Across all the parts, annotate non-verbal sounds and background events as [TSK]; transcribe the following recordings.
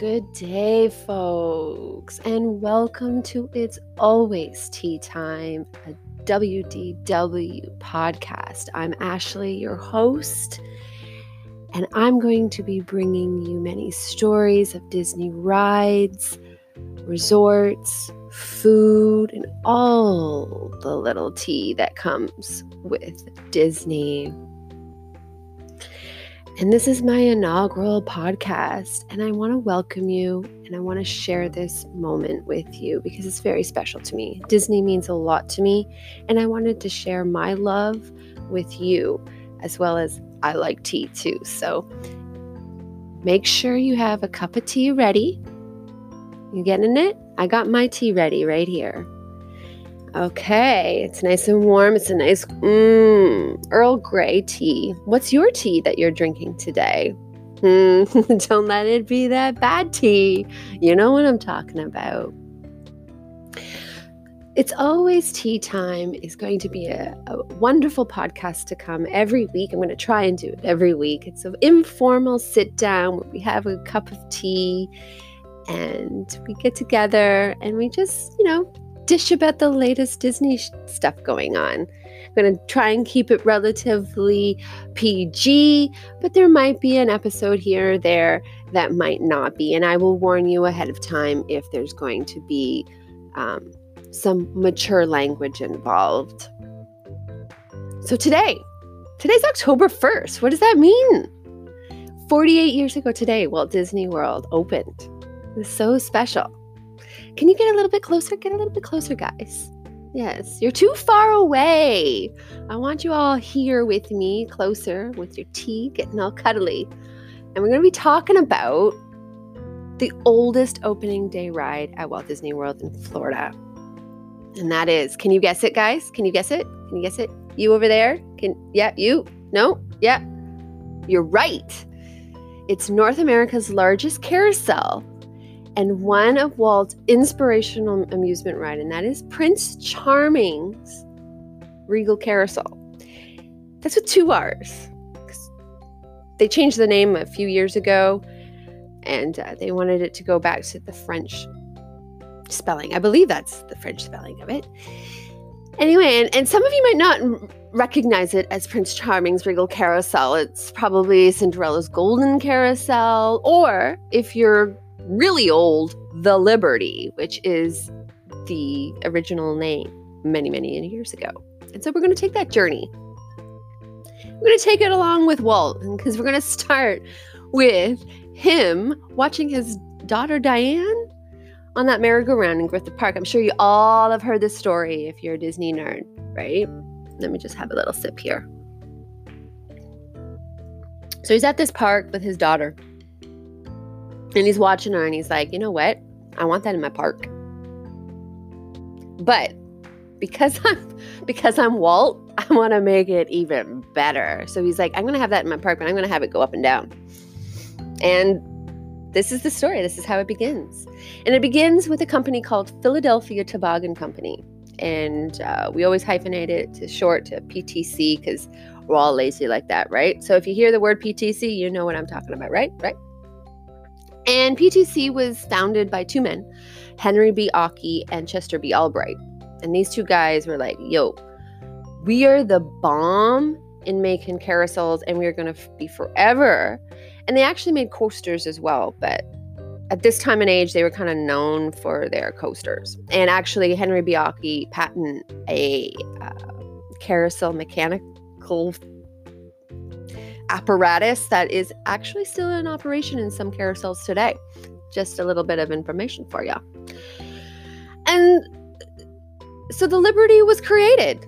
Good day, folks, and welcome to It's Always Tea Time, a WDW podcast. I'm Ashley, your host, and I'm going to be bringing you many stories of Disney rides, resorts, food, and all the little tea that comes with Disney. And this is my inaugural podcast, and I want to welcome you and I want to share this moment with you because it's very special to me. Disney means a lot to me, and I wanted to share my love with you as well as I like tea too. So make sure you have a cup of tea ready. You getting it? I got my tea ready right here. Okay, it's nice and warm. It's a nice mmm, Earl Grey tea. What's your tea that you're drinking today? Hmm, [LAUGHS] don't let it be that bad tea. You know what I'm talking about. It's always tea time is going to be a, a, wonderful podcast to come every week. I'm going to try and do it every week. It's an informal sit down where we have a cup of tea and we get together and we just, you know, dish about the latest Disney sh- stuff going on. I'm going to try and keep it relatively PG, but there might be an episode here or there that might not be. And I will warn you ahead of time if there's going to be um, some mature language involved. So today, today's October 1st. What does that mean? 48 years ago today, Walt Disney World opened. It was so special. Can you get a little bit closer? Get a little bit closer, guys. Yes, you're too far away. I want you all here with me, closer with your tea, getting all cuddly. And we're going to be talking about the oldest opening day ride at Walt Disney World in Florida. And that is, can you guess it, guys? Can you guess it? Can you guess it? You over there? Can yeah, you? No? Yeah. You're right. It's North America's largest carousel and one of Walt's inspirational amusement ride, and that is Prince Charming's Regal Carousel. That's with two R's. They changed the name a few years ago, and uh, they wanted it to go back to the French spelling. I believe that's the French spelling of it. Anyway, and, and some of you might not recognize it as Prince Charming's Regal Carousel. It's probably Cinderella's Golden Carousel, or if you're really old, The Liberty, which is the original name many, many years ago. And so we're going to take that journey. We're going to take it along with Walt because we're going to start with him watching his daughter Diane on that merry-go-round in Griffith Park. I'm sure you all have heard this story if you're a Disney nerd, right? Let me just have a little sip here. So he's at this park with his daughter. And he's watching her and he's like, you know what? I want that in my park. But because [LAUGHS] I'm because I'm Walt, I want to make it even better. So he's like, I'm gonna have that in my park, but I'm gonna have it go up and down. And this is the story. This is how it begins. And it begins with a company called Philadelphia Toboggan Company. And uh, we always hyphenate it to short to PTC because we're all lazy like that, right? So if you hear the word PTC, you know what I'm talking about, right? Right? And PTC was founded by two men, Henry B. Auchy and Chester B. Albright. And these two guys were like, yo, we are the bomb in making carousels and we are going to be forever. And they actually made coasters as well, but at this time and age, they were kind of known for their coasters. And actually, Henry B. Auchy patented a uh, carousel mechanical apparatus that is actually still in operation in some carousels today. Just a little bit of information for you. And so the Liberty was created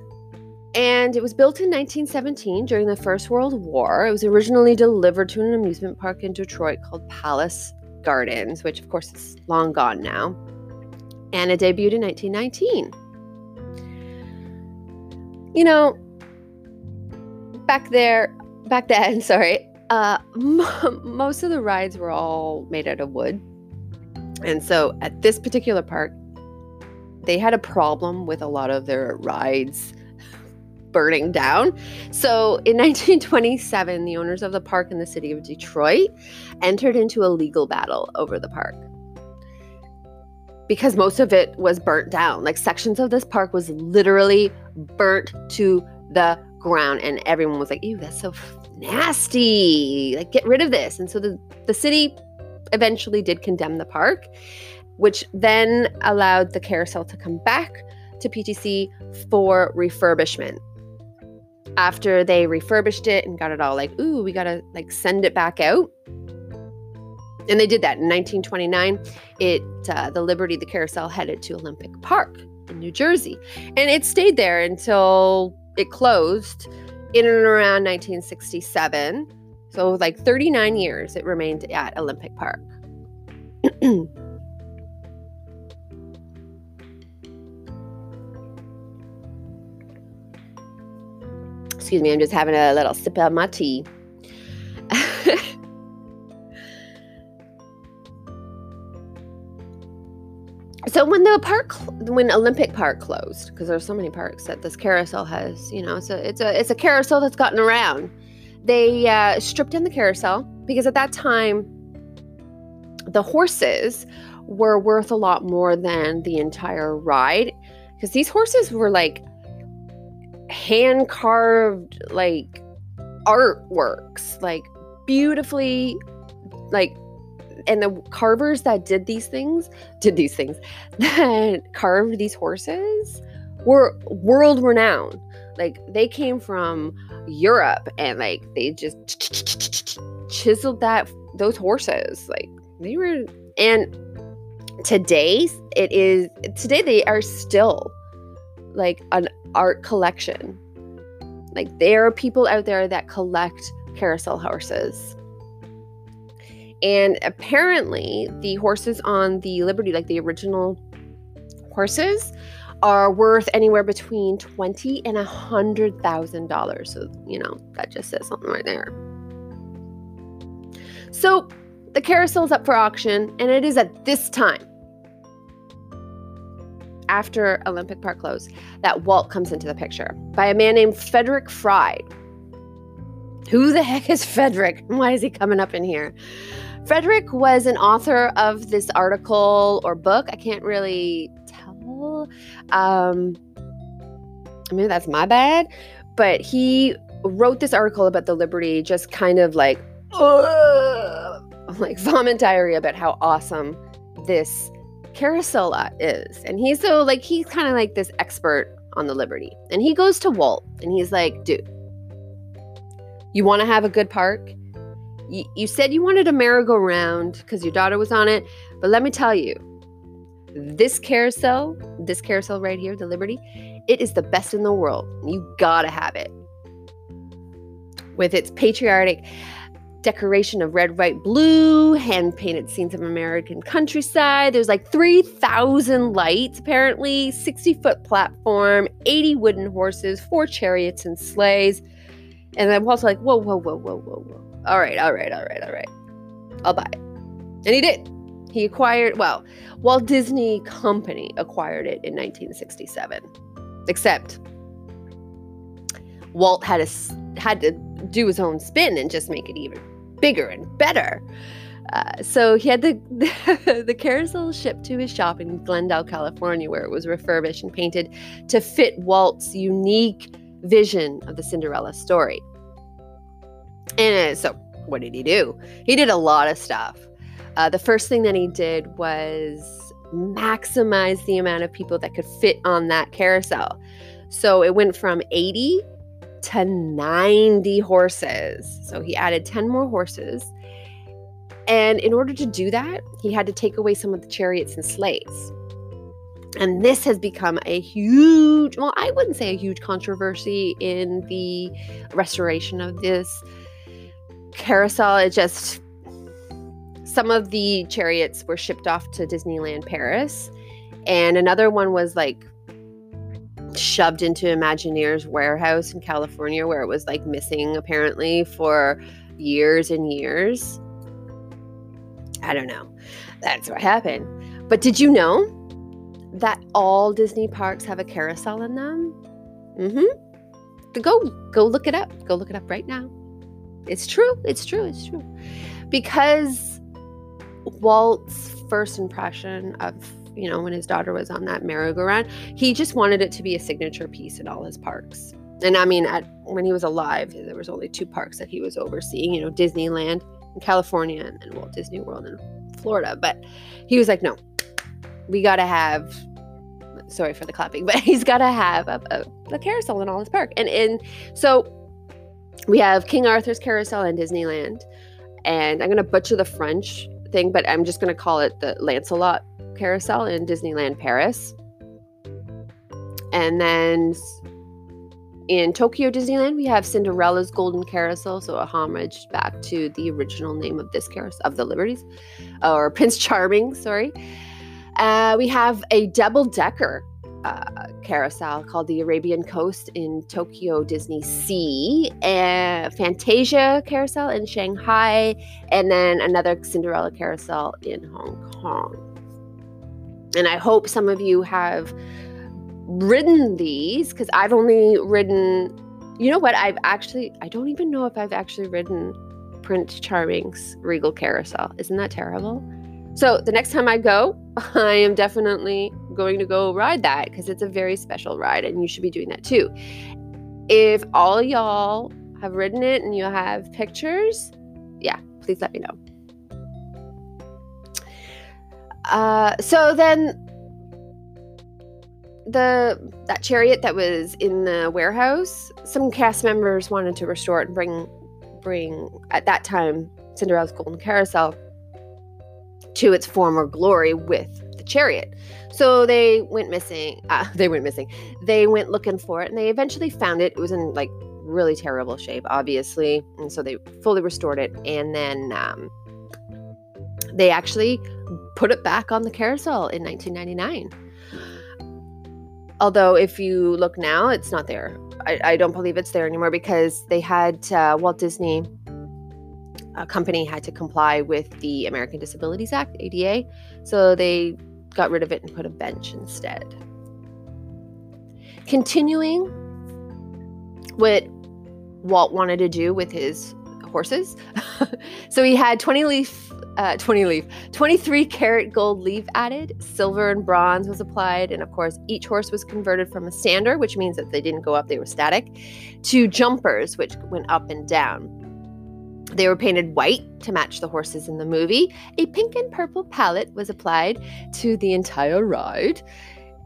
and it was built in 1917 during the First World War. It was originally delivered to an amusement park in Detroit called Palace Gardens, which of course is long gone now. And it debuted in 1919. You know, back there, back then, [LAUGHS] sorry, uh, m- [LAUGHS] most of the rides were all made out of wood. And so at this particular park, they had a problem with a lot of their rides [LAUGHS] burning down. So in 1927, the owners of the park in the city of Detroit entered into a legal battle over the park because most of it was burnt down. Like sections of this park was literally burnt to the ground, and everyone was like, "Ew, that's so nasty! Like, get rid of this." And so the the city eventually did condemn the park, which then allowed the carousel to come back to PTC for refurbishment. After they refurbished it and got it all like, ooh, we gotta like send it back out. And they did that in 1929. It uh, the Liberty, the carousel, headed to Olympic Park in New Jersey, and it stayed there until it closed in and around 1967. So, like 39 years, it remained at Olympic Park. [CLEARS THROAT] Excuse me, I'm just having a little sip of my tea. [LAUGHS] so when the park when olympic park closed because there's so many parks that this carousel has you know so it's a it's a carousel that's gotten around. They uh, stripped in the carousel because at that time the horses were worth a lot more than the entire ride. Because these horses were like hand carved like artworks like beautifully like and the carvers that did these things did these things [LAUGHS] that carved these horses were world renowned. Like they came from europe and like they just [TSK] chiseled that those horses like they were and today it is today they are still like an art collection. Like there are people out there that collect carousel horses and apparently, the horses on the Liberty, like the original horses, are worth anywhere between twenty and a hundred thousand dollars. So you know that just says something right there. So the carousel is up for auction, and it is at this time, after Olympic Park closed, that Walt comes into the picture by a man named Frederick Fried. Who the heck is Frederick? [LAUGHS] Why is he coming up in here? Frederick was an author of this article or book. I can't really tell. Um, maybe that's my bad. But he wrote this article about the Liberty, just kind of like, like vomit diarrhea about how awesome this carousel is. And he's so like, he's kind of like this expert on the Liberty. And he goes to Walt and he's like, dude, you want to have a good park? You, said you wanted a merry-go-round because your daughter was on it, but let me tell you, this carousel, this carousel right here, the Liberty, it is the best in the world. You gotta have it. With its patriotic decoration of red, white, blue, hand painted scenes of American countryside. There's like 3,000 lights, apparently, 60 foot platform, 80 wooden horses, four chariots and sleighs. And I'm also like, whoa, whoa, whoa, whoa, whoa, whoa all right, all right, all right, all right. I'll buy it. And he did. He acquired, well, Walt Disney Company acquired it in 1967. Except Walt had a, had to do his own spin and just make it even bigger and better. Uh, so he had the, the, [LAUGHS] the carousel shipped to his shop in Glendale, California, where it was refurbished and painted to fit Walt's unique vision of the Cinderella story. And so, what did he do? He did a lot of stuff. Uh, the first thing that he did was maximize the amount of people that could fit on that carousel. So it went from 80 to 90 horses. So he added 10 more horses. And in order to do that, he had to take away some of the chariots and sleighs. And this has become a huge, well, I wouldn't say a huge controversy in the restoration of this carousel, it just some of the chariots were shipped off to Disneyland Paris, and another one was like shoved into Imagineer's warehouse in California where it was like missing apparently for years and years. I don't know. That's what happened. But did you know that all Disney parks have a carousel in them? Mm-hmm. go go look it up. Go look it up right now. It's true. It's true. It's true. Because Walt's first impression of you know when his daughter was on that merry-go-round, he just wanted it to be a signature piece in all his parks. And I mean, at when he was alive, there was only two parks that he was overseeing. You know, Disneyland in California and, and Walt Disney World in Florida. But he was like, no, we got to have sorry for the clapping, [LAUGHS] but he's got to have a, a, a, carousel in all his park. And and so we have King Arthur's carousel in Disneyland, and I'm gonna butcher the French thing, but I'm just gonna call it the Lancelot carousel in Disneyland Paris. And then in Tokyo Disneyland, we have Cinderella's Golden Carousel, so a homage back to the original name of this carousel of the Liberties, or [LAUGHS] Prince Charming, sorry. Uh, we have a double decker uh, carousel called the Arabian Coast in Tokyo Disney Sea, and Fantasia carousel in Shanghai, and then another Cinderella carousel in Hong Kong. And I hope some of you have ridden these because I've only ridden, you know what? I've actually, I don't even know if I've actually ridden Prince Charming's Regal Carousel. Isn't that terrible? So the next time I go, [LAUGHS] I am definitely going to go ride that because it's a very special ride and you should be doing that too. If all y'all have ridden it and you have pictures, yeah, please let me know. Uh, so then the that chariot that was in the warehouse, some cast members wanted to restore it and bring bring at that time Cinderella's Golden Carousel to its former glory with the chariot. So they went missing. Uh, [LAUGHS] they went missing. They went looking for it and they eventually found it. It was in like really terrible shape, obviously. And so they fully restored it. And then um, they actually put it back on the carousel in 1999. Although, if you look now, it's not there. I, I don't believe it's there anymore because they had uh, Walt Disney a company had to comply with the American Disabilities Act, ADA. So they got rid of it and put a bench instead. Continuing what Walt wanted to do with his horses. [LAUGHS] so he had 20 leaf uh, 20 leaf 23 karat gold leaf added silver and bronze was applied and of course each horse was converted from a stander which means that they didn't go up they were static to jumpers which went up and down they were painted white to match the horses in the movie. A pink and purple palette was applied to the entire ride.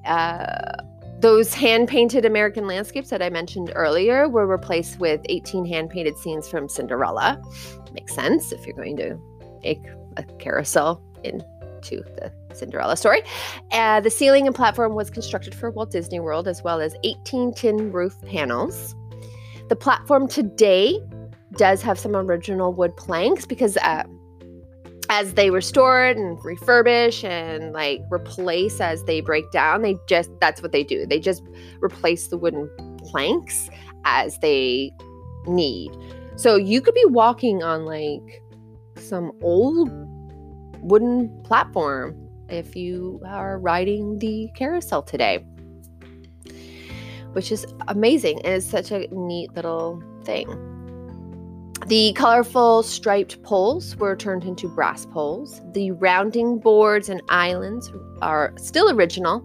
Uh, those hand painted American landscapes that I mentioned earlier were replaced with 18 hand painted scenes from Cinderella. Makes sense if you're going to make a carousel into the Cinderella story. Uh, the ceiling and platform was constructed for Walt Disney World, as well as 18 tin roof panels. The platform today does have some original wood planks because uh, as they restore it and refurbish and like replace as they break down, they just that's what they do. They just replace the wooden planks as they need. So you could be walking on like some old wooden platform if you are riding the carousel today, which is amazing and it's such a neat little thing. The colorful striped poles were turned into brass poles. The rounding boards and islands are still original.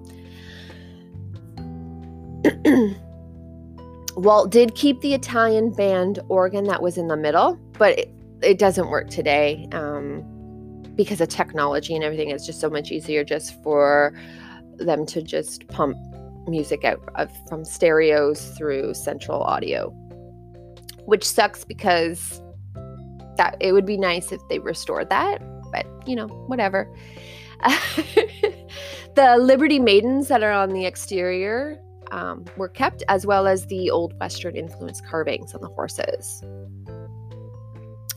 [CLEARS THROAT] Walt did keep the Italian band organ that was in the middle, but it, it doesn't work today um, because of technology and everything. It's just so much easier just for them to just pump music out of, from stereos through central audio which sucks because that it would be nice if they restored that, but you know, whatever. [LAUGHS] the Liberty Maidens that are on the exterior um, were kept, as well as the old Western influence carvings on the horses.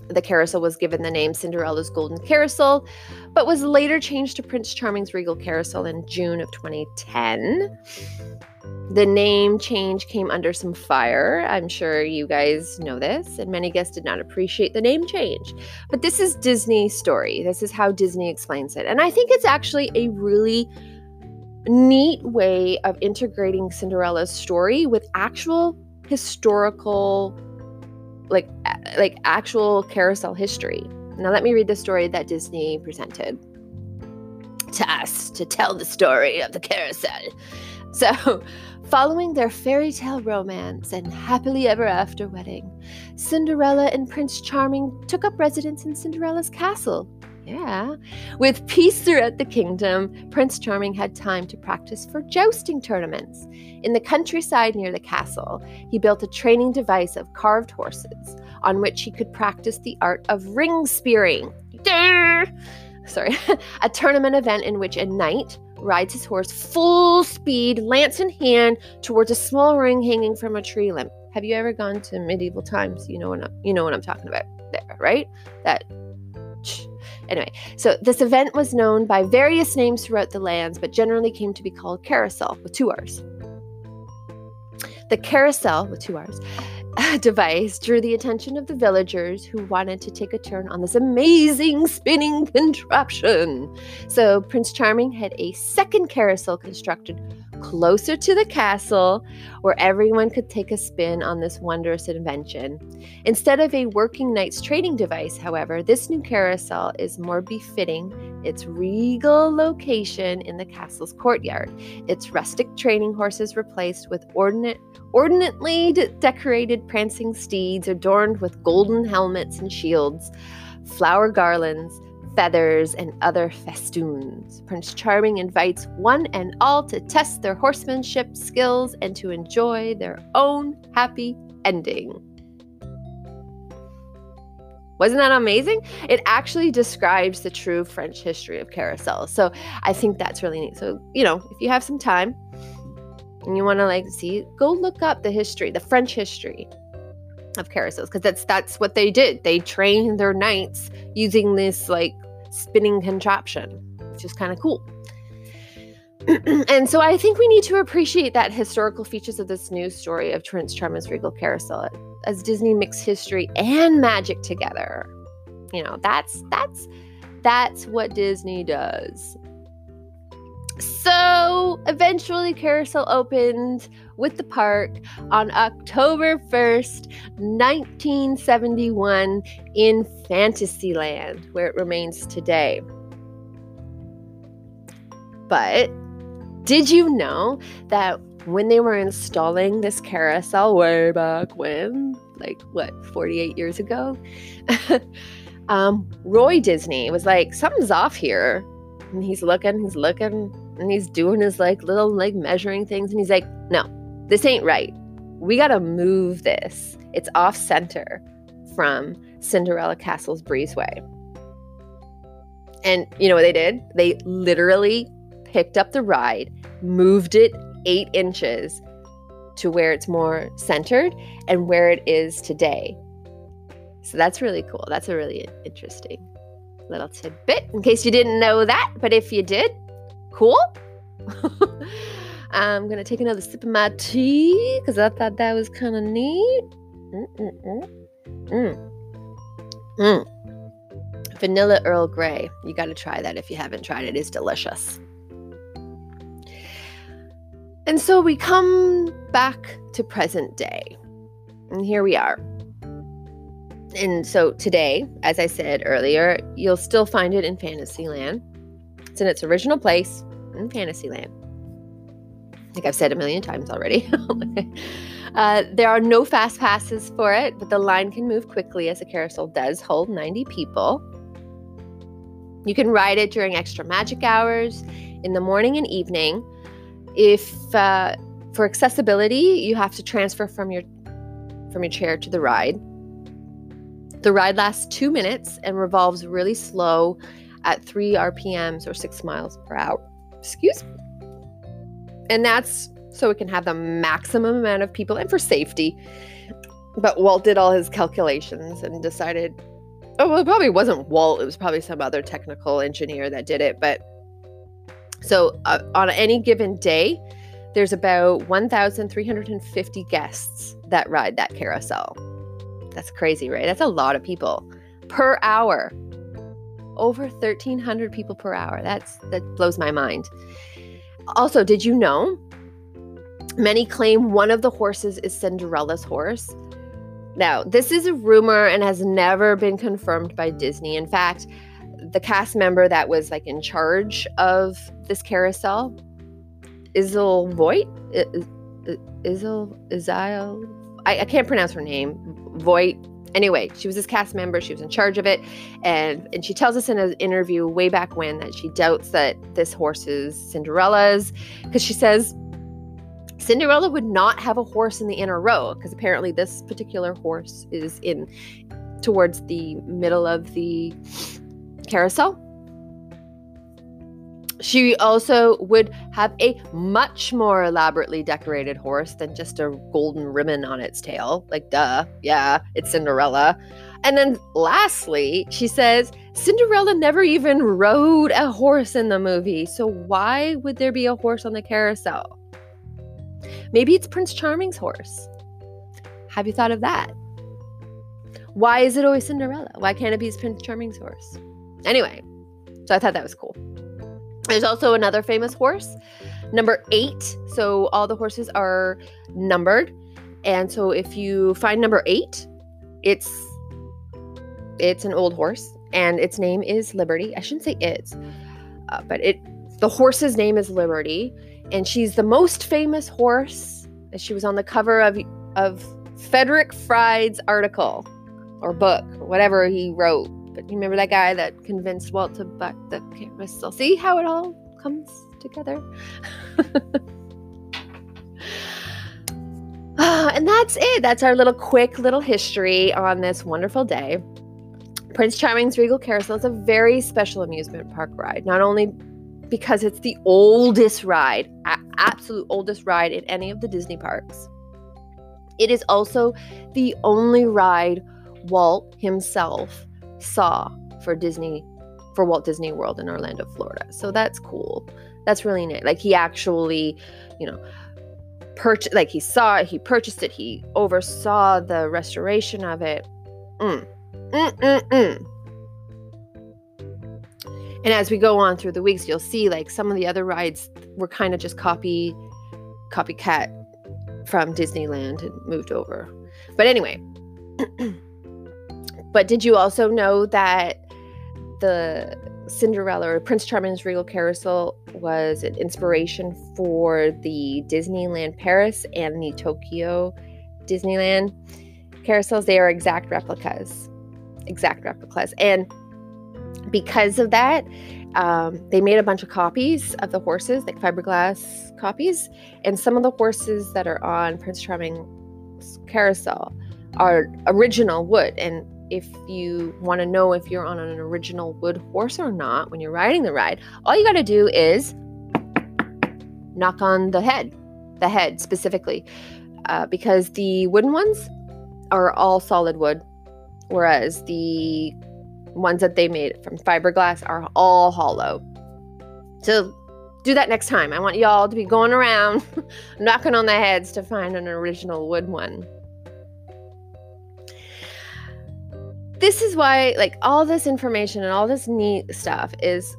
The carousel was given the name Cinderella's Golden Carousel, but was later changed to Prince Charming's Regal Carousel in June of 2010. The name change came under some fire. I'm sure you guys know this, and many guests did not appreciate the name change. But this is Disney's story. This is how Disney explains it. And I think it's actually a really neat way of integrating Cinderella's story with actual historical like like actual carousel history. Now let me read the story that Disney presented to us to tell the story of the carousel. So, [LAUGHS] following their fairy tale romance and happily ever after wedding, Cinderella and Prince Charming took up residence in Cinderella's castle. Yeah. With peace throughout the kingdom, Prince Charming had time to practice for jousting tournaments. In the countryside near the castle, he built a training device of carved horses on which he could practice the art of ring spearing. Sorry, [LAUGHS] a tournament event in which a knight rides his horse full speed, lance in hand, towards a small ring hanging from a tree limb. Have you ever gone to medieval times? You know what I'm, you know what I'm talking about there, right? That Anyway, so this event was known by various names throughout the lands, but generally came to be called carousel with two R's. The carousel with two R's [LAUGHS] device drew the attention of the villagers who wanted to take a turn on this amazing spinning [LAUGHS] contraption. So Prince Charming had a second carousel constructed closer to the castle where everyone could take a spin on this wondrous invention. Instead of a working knight's trading device, however, this new carousel is more befitting its regal location in the castle's courtyard. Its rustic training horses replaced with ordinate, ordinately decorated prancing steeds adorned with golden helmets and shields, flower garlands, feathers, and other festoons. Prince Charming invites one and all to test their horsemanship skills and to enjoy their own happy ending. Wasn't that amazing? It actually describes the true French history of carousels. So I think that's really neat. So, you know, if you have some time and you want to like see, go look up the history, the French history of carousels because that's that's what they did. They trained their knights using this like spinning contraption, which is kind of cool. [CLEARS THROAT] and so I think we need to appreciate that historical features of this new story of Prince Charming's Regal Carousel as Disney mix history and magic together. You know, that's that's that's what Disney does. So eventually, Carousel opened with the park on October 1st, 1971, in Fantasyland, where it remains today. But did you know that when they were installing this carousel way back when, like what, 48 years ago? [LAUGHS] um, Roy Disney was like, something's off here. And he's looking, he's looking, and he's doing his like little like measuring things and he's like no this ain't right. We gotta move this. It's off center from cinderella castle's breezeway. And you know what they did? They literally picked up the ride moved it eight inches to where it's more centered and where it is today. So that's really cool. That's a really interesting little tidbit in case you didn't know that. But if you did Cool? [LAUGHS] I'm gonna take another sip of my tea because I thought that was kind of neat. Mm-mm-mm. Mm. Mm. Vanilla Earl Grey. You got to try that if you haven't tried it. It's delicious. And so we come back to present day. And here we are. And so today, as I said earlier, you'll still find it in Fantasyland. It's in its original place in Fantasyland. Like I've said a million times already. [LAUGHS] uh, there are no fast passes for it, but the line can move quickly as the carousel does hold 90 people. You can ride it during extra magic hours in the morning and evening. If uh, for accessibility, you have to transfer from your from your chair to the ride. The ride lasts two minutes and revolves really slow at 3 RPMs or 6 miles per hour. Excuse me. And that's so it can have the maximum amount of people and for safety. But Walt did all his calculations and decided, oh, well, it probably wasn't Walt. It was probably some other technical engineer that did it. But so uh, on any given day, there's about 1,350 guests that ride that carousel. That's crazy, right? That's a lot of people per hour over 1300 people per hour that's that blows my mind also did you know Many claim one of the horses is Cinderella's horse. Now, this is a rumor and has never been confirmed by Disney. In fact, the cast member that was like in charge of this carousel, Isle Voigt, Isle, Isle, I, I can't pronounce her name, Voigt. Anyway, she was this cast member. She was in charge of it, and and she tells us in an interview way back when that she doubts that this horse is Cinderella's because she says Cinderella would not have a horse in the inner row because apparently this particular horse is in towards the middle of the carousel. She also would have a much more elaborately decorated horse than just a golden ribbon on its tail. Like, duh, yeah, it's Cinderella. And then lastly, she says Cinderella never even rode a horse in the movie. So why would there be a horse on the carousel? Maybe it's Prince Charming's horse. Have you thought of that? Why is it always Cinderella? Why can't it be Prince Charming's horse? Anyway, so I thought that was cool. There's also another famous horse, number eight. So all the horses are numbered. And so if you find number eight, it's it's an old horse and its name is Liberty. I shouldn't say it's, uh, but it the horse's name is Liberty and she's the most famous horse. She was on the cover of of Frederick Fried's article or book whatever he wrote. But you remember that guy that convinced Walt to buck the crystal? See how it all comes together. [LAUGHS] Ah, and that's it. That's our little quick little history on this wonderful day. Prince Charming's Regal Carousel is a very special amusement park ride. Not only because it's the oldest ride, absolute oldest ride in any of the Disney parks. It is also the only ride Walt himself saw for Disney for Walt Disney World in Orlando, Florida. So that's cool. That's really neat. Like he actually, you know, purchased like he saw it, he purchased it, he oversaw the restoration of it. Mm. Mm, mm, mm. And as we go on through the weeks, you'll see like some of the other rides were kind of just copy copycat from Disneyland and moved over. But anyway, [CLEARS THROAT] but did you also know that the Cinderella or Prince Charming's Regal Carousel was an inspiration for the Disneyland Paris and the Tokyo Disneyland carousels? They are exact replicas. Exact replicas. And because of that, um, they made a bunch of copies of the horses, like fiberglass copies. And some of the horses that are on Prince Charming's carousel are original wood. And if you want to know if you're on an original wood horse or not when you're riding the ride, all you got to do is knock on the head, the head specifically, uh, because the wooden ones are all solid wood, whereas the ones that they made from fiberglass are all hollow. So do that next time. I want y'all to be going around [LAUGHS] knocking on the heads to find an original wood one. This is why, like, all this information and all this neat stuff is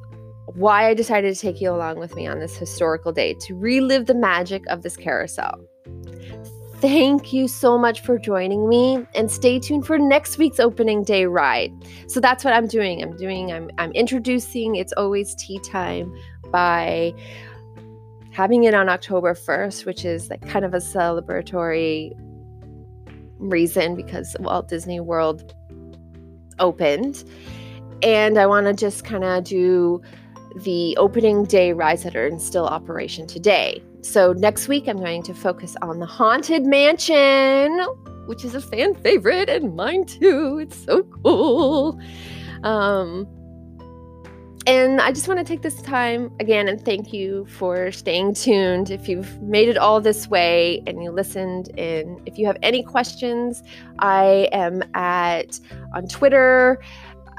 why I decided to take you along with me on this historical day to relive the magic of this carousel. Thank you so much for joining me and stay tuned for next week's opening day ride. So that's what I'm doing. I'm doing I'm I'm introducing It's Always Tea Time by having it on October 1st, which is like kind of a celebratory reason because Walt Disney World opened. And I want to just kind of do the opening day rides that are in still operation today. So next week, I'm going to focus on the Haunted Mansion, which is a fan favorite and mine too. It's so cool. Um, and I just want to take this time again and thank you for staying tuned. If you've made it all this way and you listened, and if you have any questions, I am at on Twitter.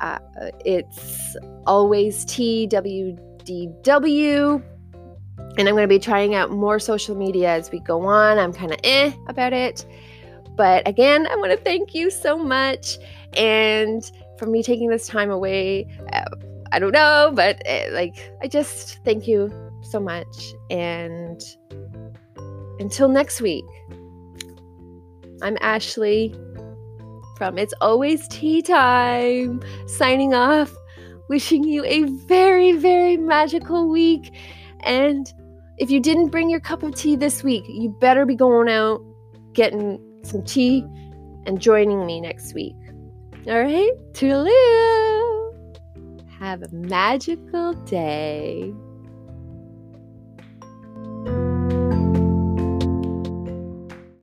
Uh, it's always TWDW and I'm going to be trying out more social media as we go on. I'm kind of eh about it. But again, I want to thank you so much. And for me taking this time away, uh, I don't know, but uh, like, I just thank you so much. And until next week, I'm Ashley from It's Always Tea Time, signing off, wishing you a very, very magical week. And if you didn't bring your cup of tea this week, you better be going out, getting some tea, and joining me next week. All right, toodaloo! Have a magical day.